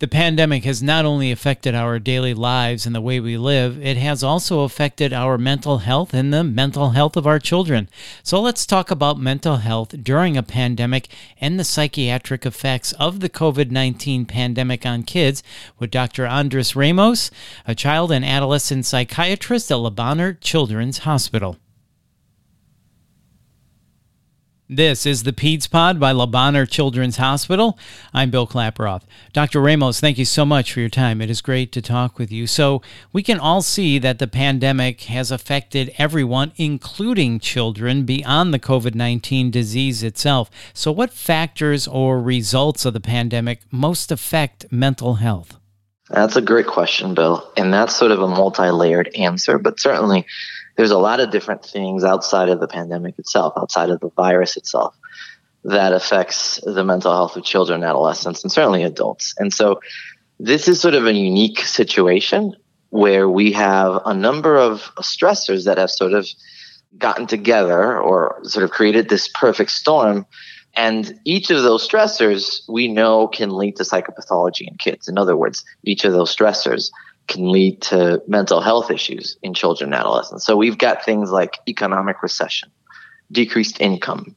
The pandemic has not only affected our daily lives and the way we live, it has also affected our mental health and the mental health of our children. So let's talk about mental health during a pandemic and the psychiatric effects of the COVID 19 pandemic on kids with Dr. Andres Ramos, a child and adolescent psychiatrist at Le Bonheur Children's Hospital. This is the PEDS Pod by Le Bonheur Children's Hospital. I'm Bill Klaproth. Dr. Ramos, thank you so much for your time. It is great to talk with you. So, we can all see that the pandemic has affected everyone, including children, beyond the COVID 19 disease itself. So, what factors or results of the pandemic most affect mental health? That's a great question, Bill. And that's sort of a multi layered answer, but certainly there's a lot of different things outside of the pandemic itself, outside of the virus itself, that affects the mental health of children, adolescents, and certainly adults. And so this is sort of a unique situation where we have a number of stressors that have sort of gotten together or sort of created this perfect storm. And each of those stressors we know can lead to psychopathology in kids. In other words, each of those stressors can lead to mental health issues in children and adolescents. So we've got things like economic recession, decreased income,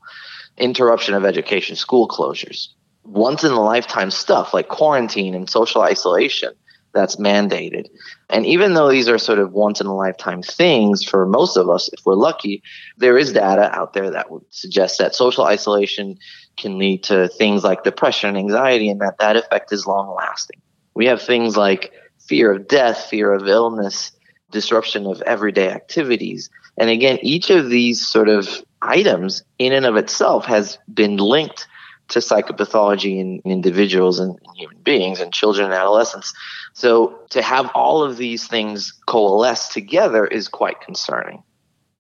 interruption of education, school closures, once in a lifetime stuff like quarantine and social isolation that's mandated. And even though these are sort of once in a lifetime things for most of us, if we're lucky, there is data out there that would suggest that social isolation can lead to things like depression and anxiety and that that effect is long lasting. We have things like fear of death, fear of illness, disruption of everyday activities. And again, each of these sort of items in and of itself has been linked to psychopathology in, individuals and human beings and children and adolescents. So to have all of these things coalesce together is quite concerning.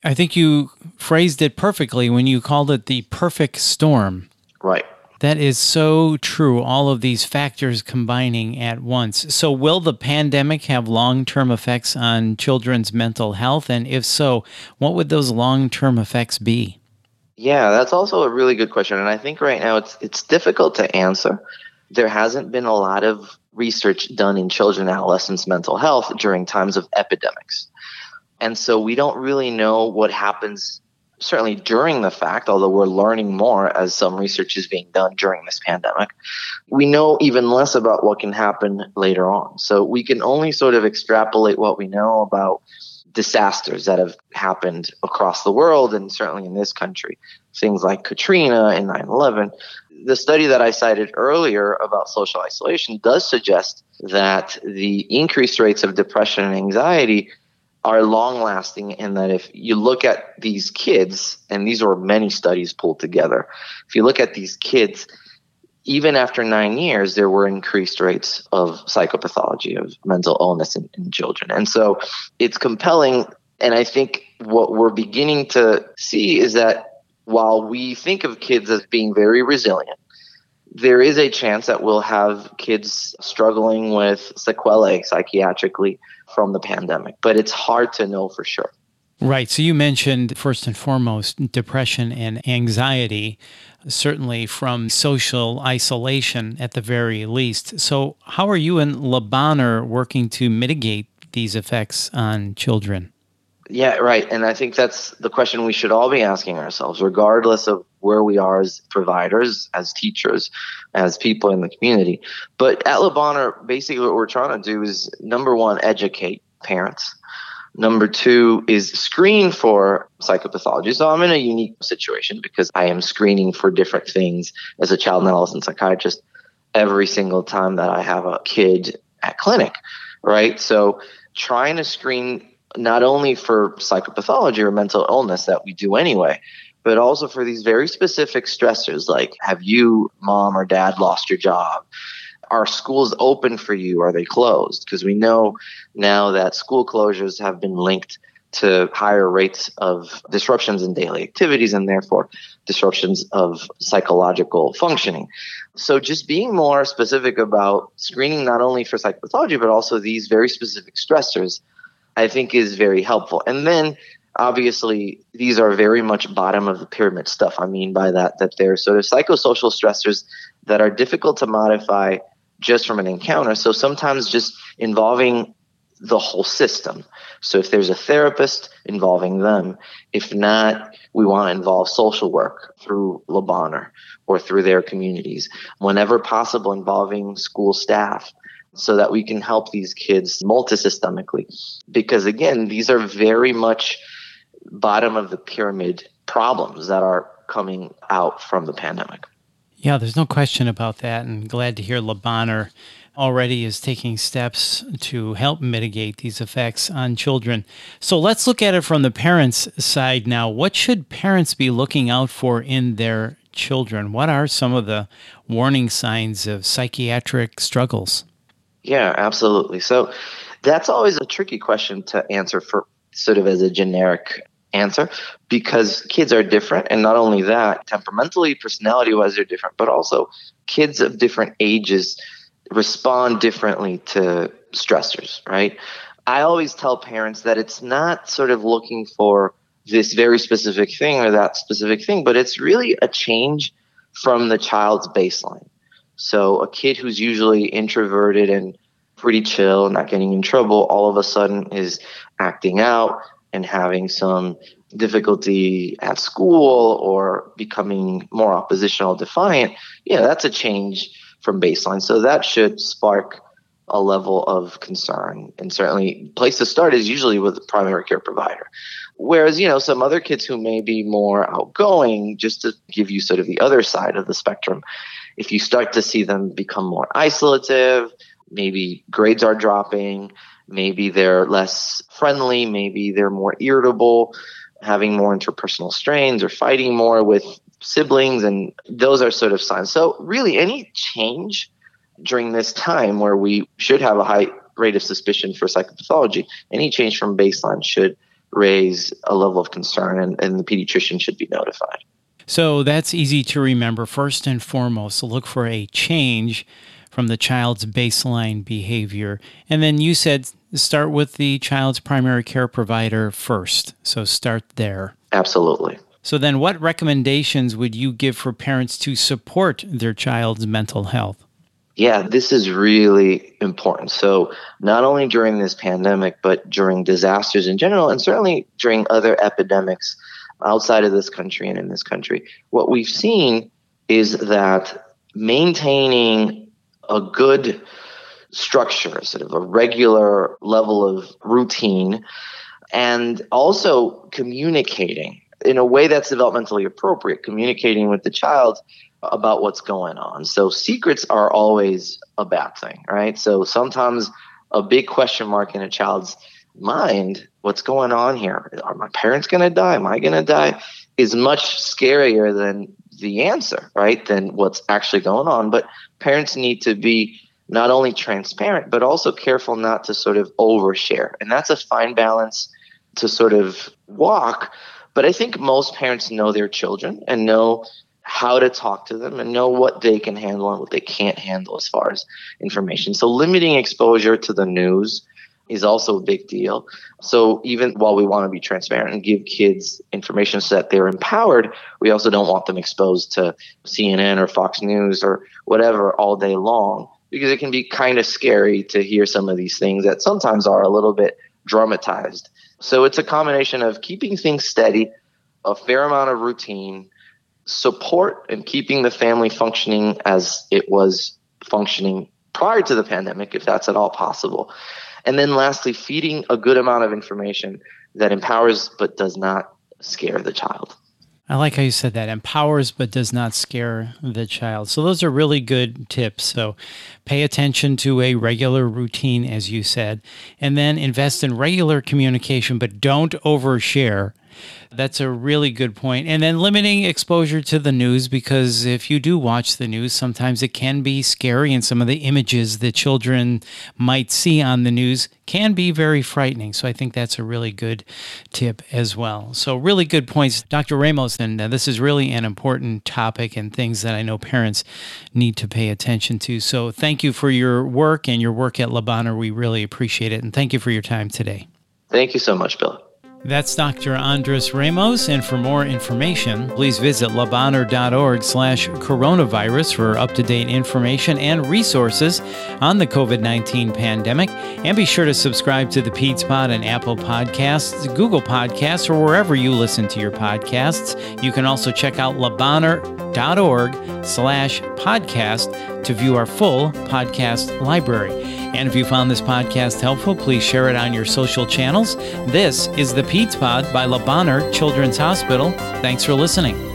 I think you phrased it perfectly when you called it the perfect storm. Right. That is so true, all of these factors combining at once. So, will the pandemic have long term effects on children's mental health? And if so, what would those long term effects be? Yeah, that's also a really good question. And I think right now it's, it's difficult to answer. There hasn't been a lot of research done in children and adolescents' mental health during times of epidemics. And so we don't really know what happens certainly during the fact, although we're learning more as some research is being done during this pandemic, we know even less about what can happen later on. So we can only sort of extrapolate what we know about disasters that have happened across the world and certainly in this country. Things like Katrina and 9 11. The study that I cited earlier about social isolation does suggest that the increased rates of depression and anxiety are long lasting and that if you look at these kids, and these are many studies pulled together, if you look at these kids, even after nine years, there were increased rates of psychopathology, of mental illness in, in children. And so it's compelling. And I think what we're beginning to see is that while we think of kids as being very resilient, there is a chance that we'll have kids struggling with sequelae psychiatrically from the pandemic, but it's hard to know for sure. Right. So you mentioned first and foremost depression and anxiety, certainly from social isolation at the very least. So, how are you and Le Bonheur working to mitigate these effects on children? Yeah, right. And I think that's the question we should all be asking ourselves, regardless of where we are as providers, as teachers, as people in the community. But at Le Bonheur, basically what we're trying to do is number one, educate parents. Number two is screen for psychopathology. So I'm in a unique situation because I am screening for different things as a child and adolescent psychiatrist every single time that I have a kid at clinic, right? So trying to screen not only for psychopathology or mental illness that we do anyway, but also for these very specific stressors like have you, mom or dad, lost your job? Are schools open for you? Are they closed? Because we know now that school closures have been linked to higher rates of disruptions in daily activities and therefore disruptions of psychological functioning. So just being more specific about screening not only for psychopathology, but also these very specific stressors I think is very helpful. And then obviously these are very much bottom of the pyramid stuff. I mean by that that they're sort of psychosocial stressors that are difficult to modify just from an encounter. So sometimes just involving the whole system. So if there's a therapist involving them, if not, we want to involve social work through Le or through their communities, whenever possible, involving school staff so that we can help these kids multisystemically. Because again, these are very much bottom of the pyramid problems that are coming out from the pandemic. Yeah, there's no question about that. And glad to hear Le Bonheur already is taking steps to help mitigate these effects on children. So let's look at it from the parents' side now. What should parents be looking out for in their children? What are some of the warning signs of psychiatric struggles? Yeah, absolutely. So that's always a tricky question to answer for sort of as a generic answer because kids are different. And not only that, temperamentally, personality wise, they're different, but also kids of different ages respond differently to stressors, right? I always tell parents that it's not sort of looking for this very specific thing or that specific thing, but it's really a change from the child's baseline. So a kid who's usually introverted and pretty chill, not getting in trouble, all of a sudden is acting out and having some difficulty at school or becoming more oppositional, defiant, yeah, that's a change from baseline. So that should spark a level of concern. And certainly, place to start is usually with the primary care provider. Whereas, you know, some other kids who may be more outgoing, just to give you sort of the other side of the spectrum, if you start to see them become more isolative, maybe grades are dropping, maybe they're less friendly, maybe they're more irritable, having more interpersonal strains or fighting more with siblings, and those are sort of signs. So, really, any change during this time where we should have a high rate of suspicion for psychopathology, any change from baseline should raise a level of concern, and, and the pediatrician should be notified. So that's easy to remember. First and foremost, look for a change from the child's baseline behavior. And then you said start with the child's primary care provider first. So start there. Absolutely. So, then what recommendations would you give for parents to support their child's mental health? Yeah, this is really important. So, not only during this pandemic, but during disasters in general, and certainly during other epidemics outside of this country and in this country, what we've seen is that maintaining a good structure, sort of a regular level of routine, and also communicating in a way that's developmentally appropriate, communicating with the child about what's going on. So secrets are always a bad thing, right? So sometimes a big question mark in a child's mind, what's going on here? Are my parents going to die? Am I going to die? Is much scarier than the answer, right? Than what's actually going on. But parents need to be not only transparent, but also careful not to sort of overshare. And that's a fine balance to sort of walk but I think most parents know their children and know how to talk to them and know what they can handle and what they can't handle as far as information. So limiting exposure to the news is also a big deal. So even while we want to be transparent and give kids information so that they're empowered, we also don't want them exposed to CNN or Fox News or whatever all day long because it can be kind of scary to hear some of these things that sometimes are a little bit dramatized. So it's a combination of keeping things steady, a fair amount of routine, support, and keeping the family functioning as it was functioning prior to the pandemic, if that's at all possible. And then lastly, feeding a good amount of information that empowers but does not scare the child. I like how you said that empowers but does not scare the child. So, those are really good tips. So, pay attention to a regular routine, as you said, and then invest in regular communication, but don't overshare that's a really good point. And then limiting exposure to the news because if you do watch the news, sometimes it can be scary, and some of the images that children might see on the news can be very frightening. So I think that's a really good tip as well. So, really good points, Dr. Ramos. And uh, this is really an important topic and things that I know parents need to pay attention to. So, thank you for your work and your work at Bonheur. We really appreciate it. And thank you for your time today. Thank you so much, Bill. That's Dr. Andres Ramos, and for more information, please visit lebonheur.org slash coronavirus for up-to-date information and resources on the COVID-19 pandemic. And be sure to subscribe to the Peds Pod and Apple Podcasts, Google Podcasts, or wherever you listen to your podcasts. You can also check out lebonheur.org slash podcast to view our full podcast library. And if you found this podcast helpful, please share it on your social channels. This is the Peds Pod by Bonheur Children's Hospital. Thanks for listening.